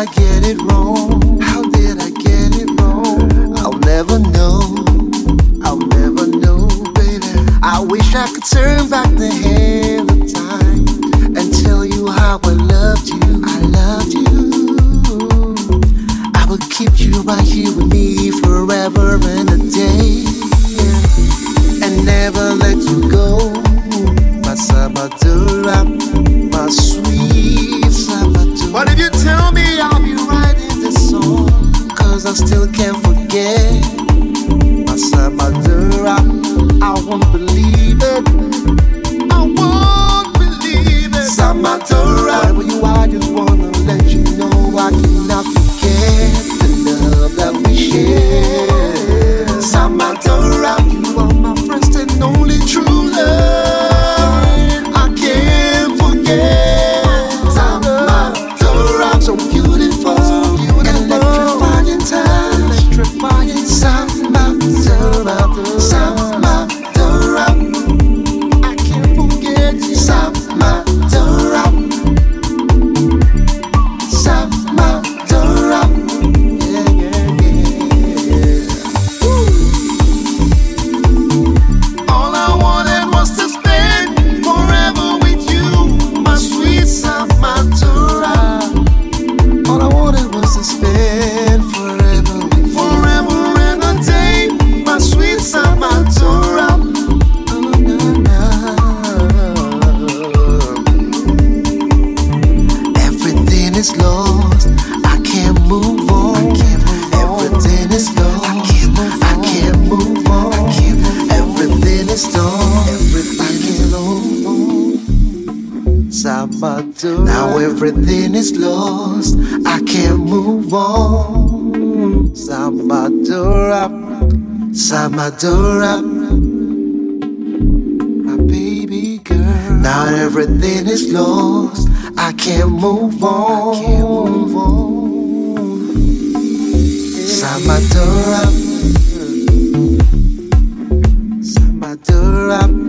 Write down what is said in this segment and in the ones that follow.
I get it wrong? How did I get it wrong? I'll never know. I'll never know, baby. I wish I could turn back the hand of time and tell you how I loved you. I loved you. I would keep you right here with me forever and a day. And never let you go. My Salvador, my sweet. Now everything is lost. I can't move on. I can't move on. Samadura. Samadura.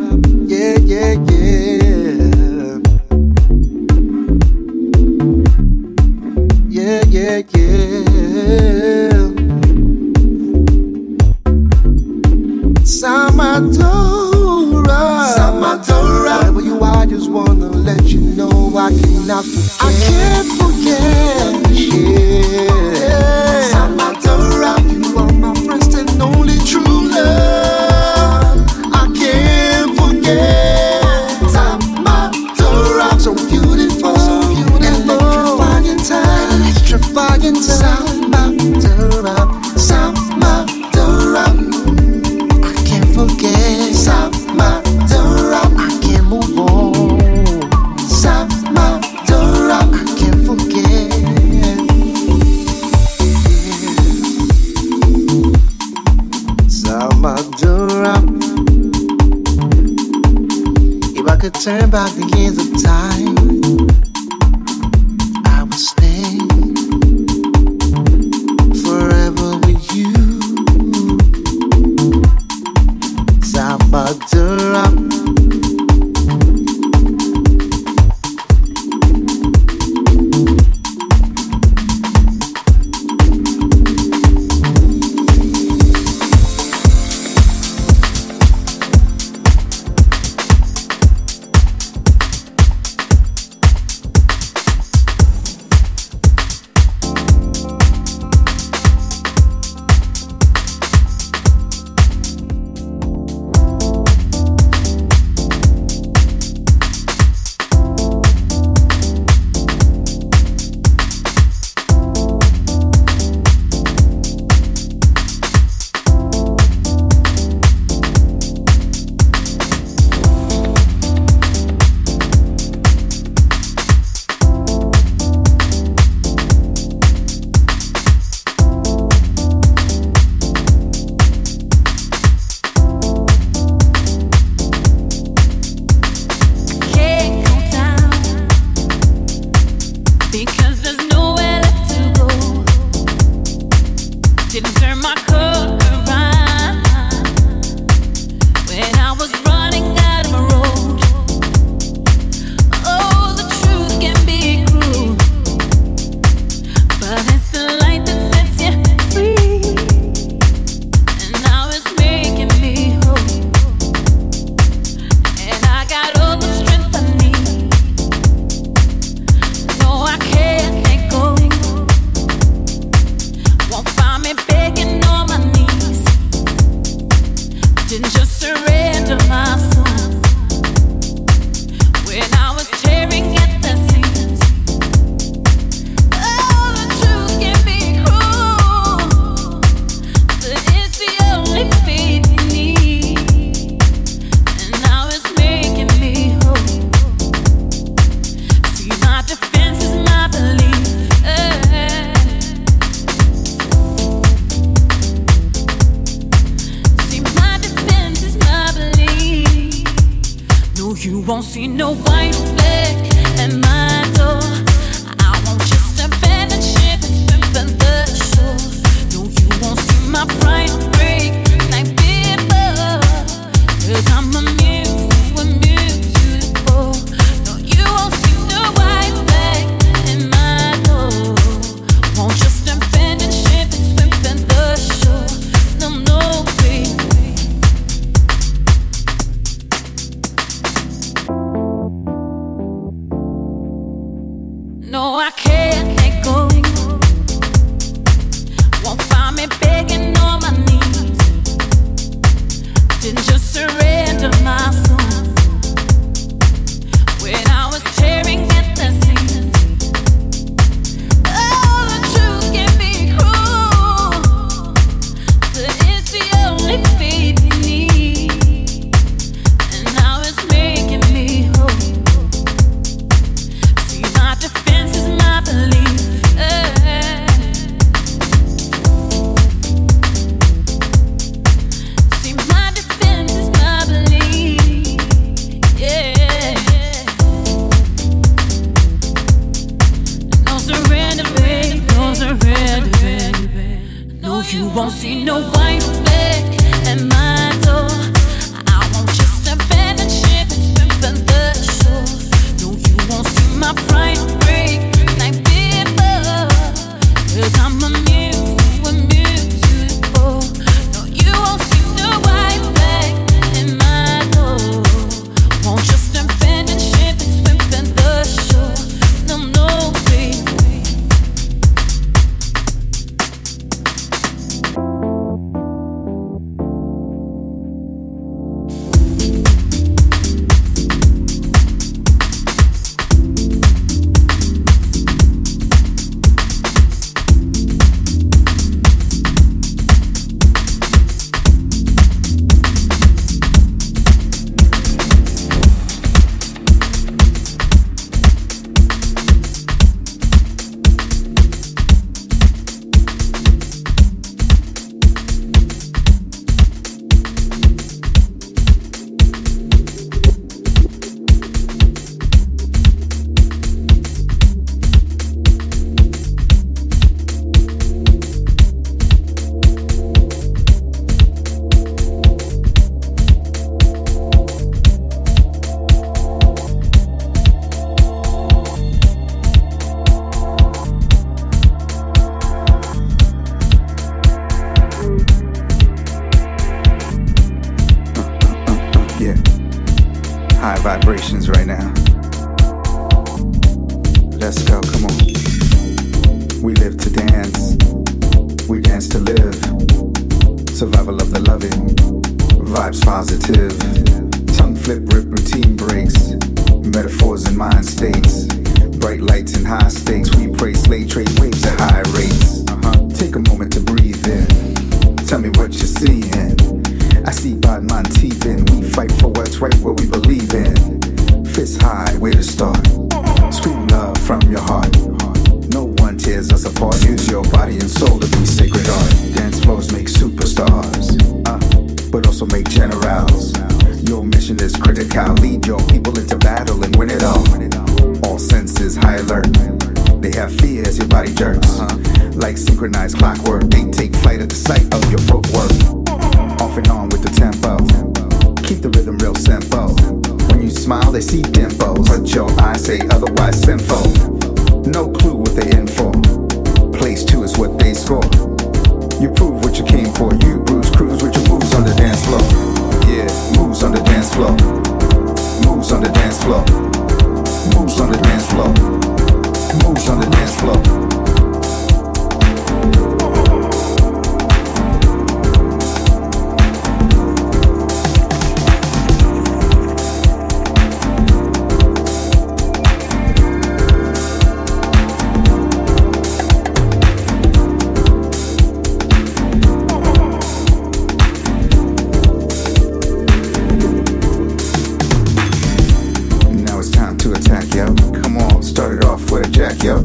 With a jack, yo.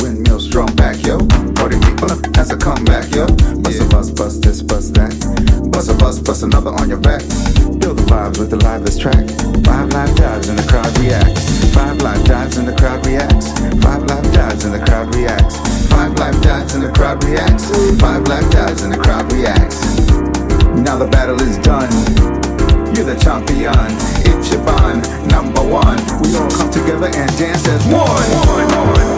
Windmill strong back, yo. Party people as a comeback, yo. Bust a bus, bust this, bust that. Bust a bus, bust another on your back. Build the vibes with the livest track. Five live dives and the crowd reacts. Five live dives and the crowd reacts. Five live dives and the crowd reacts. Five live dives and the crowd reacts. Five live dives and the crowd reacts. Now the battle is done. You're the champion, it's your bond, number one. We all come together and dance as one. We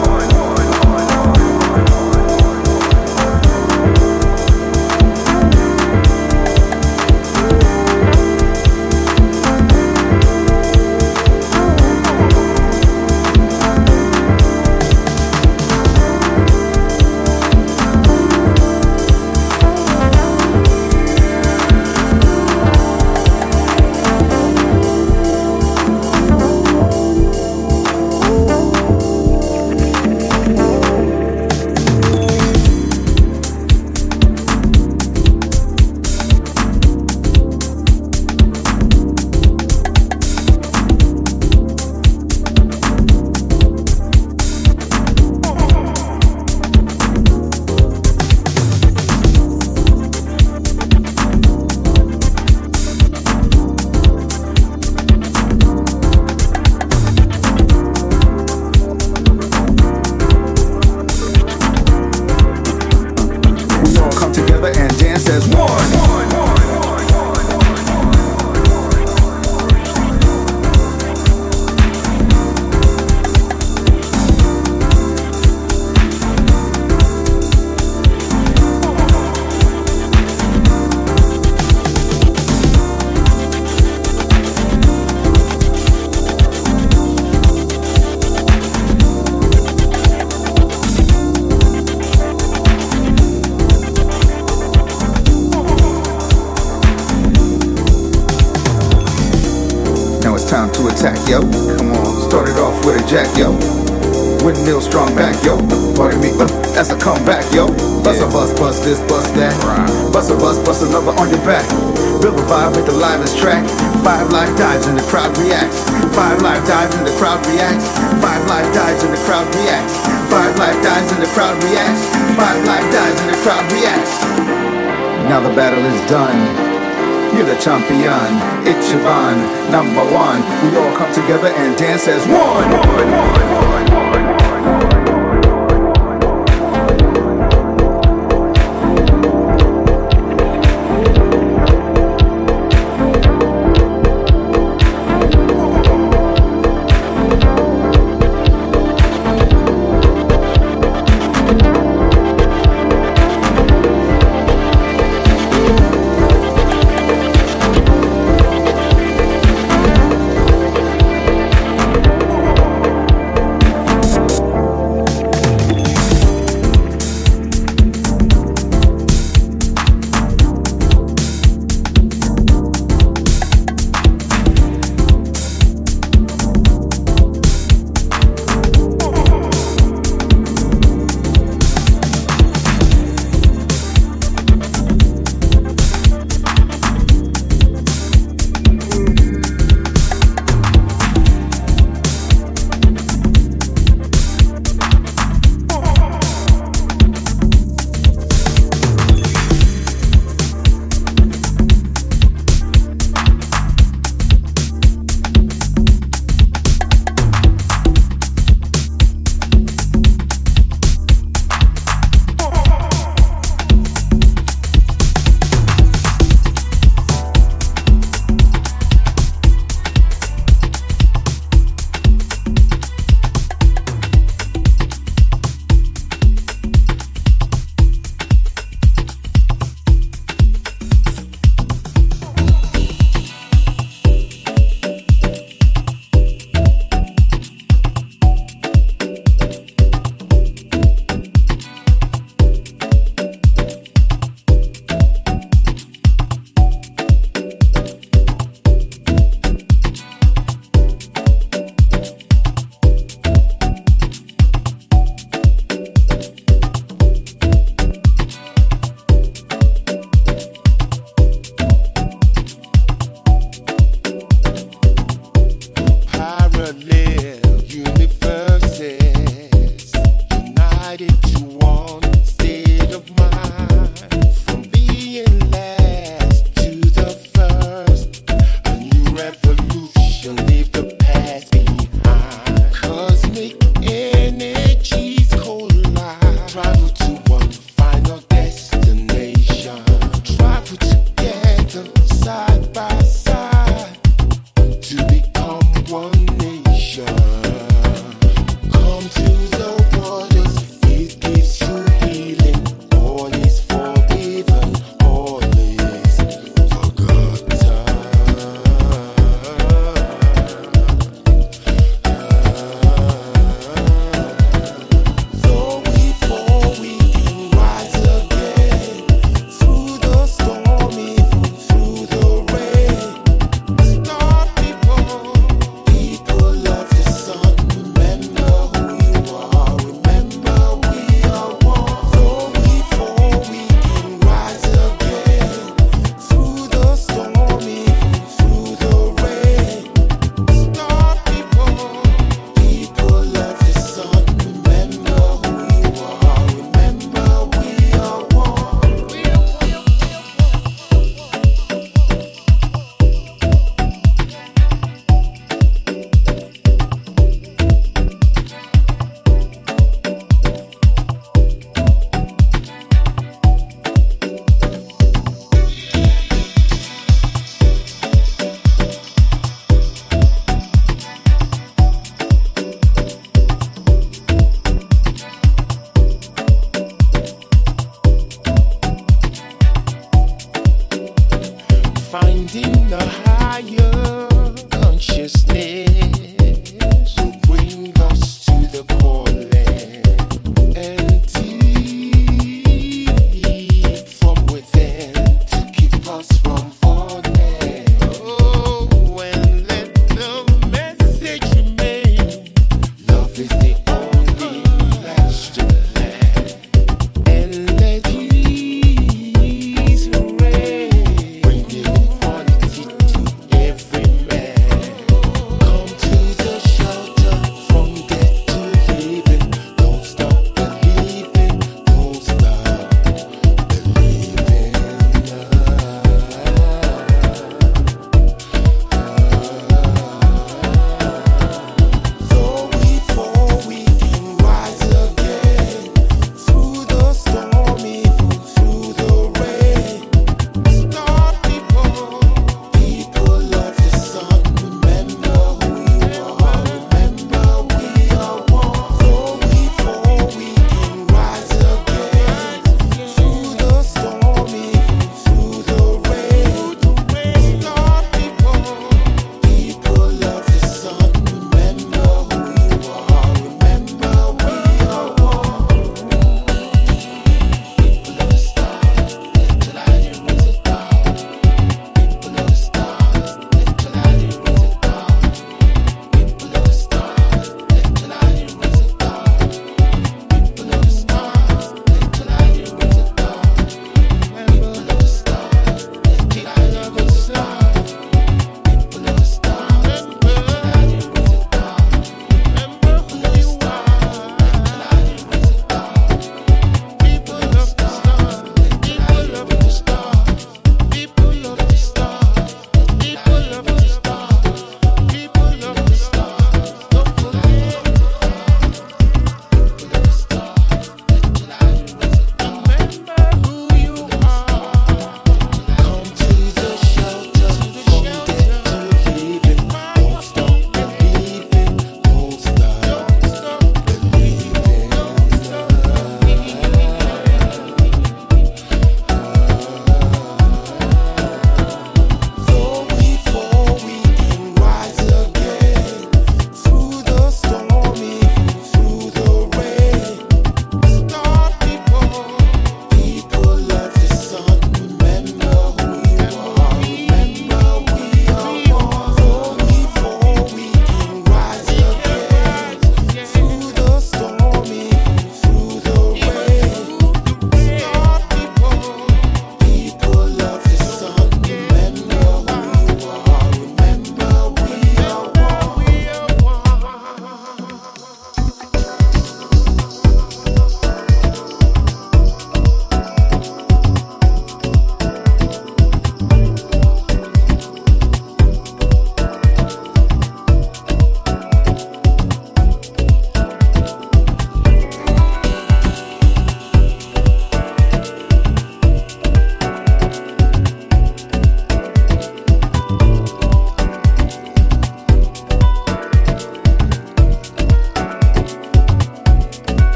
attack, yo. Come on, start it off with a jack, yo. Windmill strong back, yo. Party me, that's a comeback, yo. Bust a bus, bust this, bust that. Bust a bus, bust another on your back. Build a vibe with the livest track. Five live dives and the crowd reacts. Five live dives and the crowd reacts. Five live dives and the crowd reacts. Five live dives and the crowd reacts. Five live dives and the crowd reacts. Now the battle is done. You're the champion, bond, number one. We all come together and dance as one.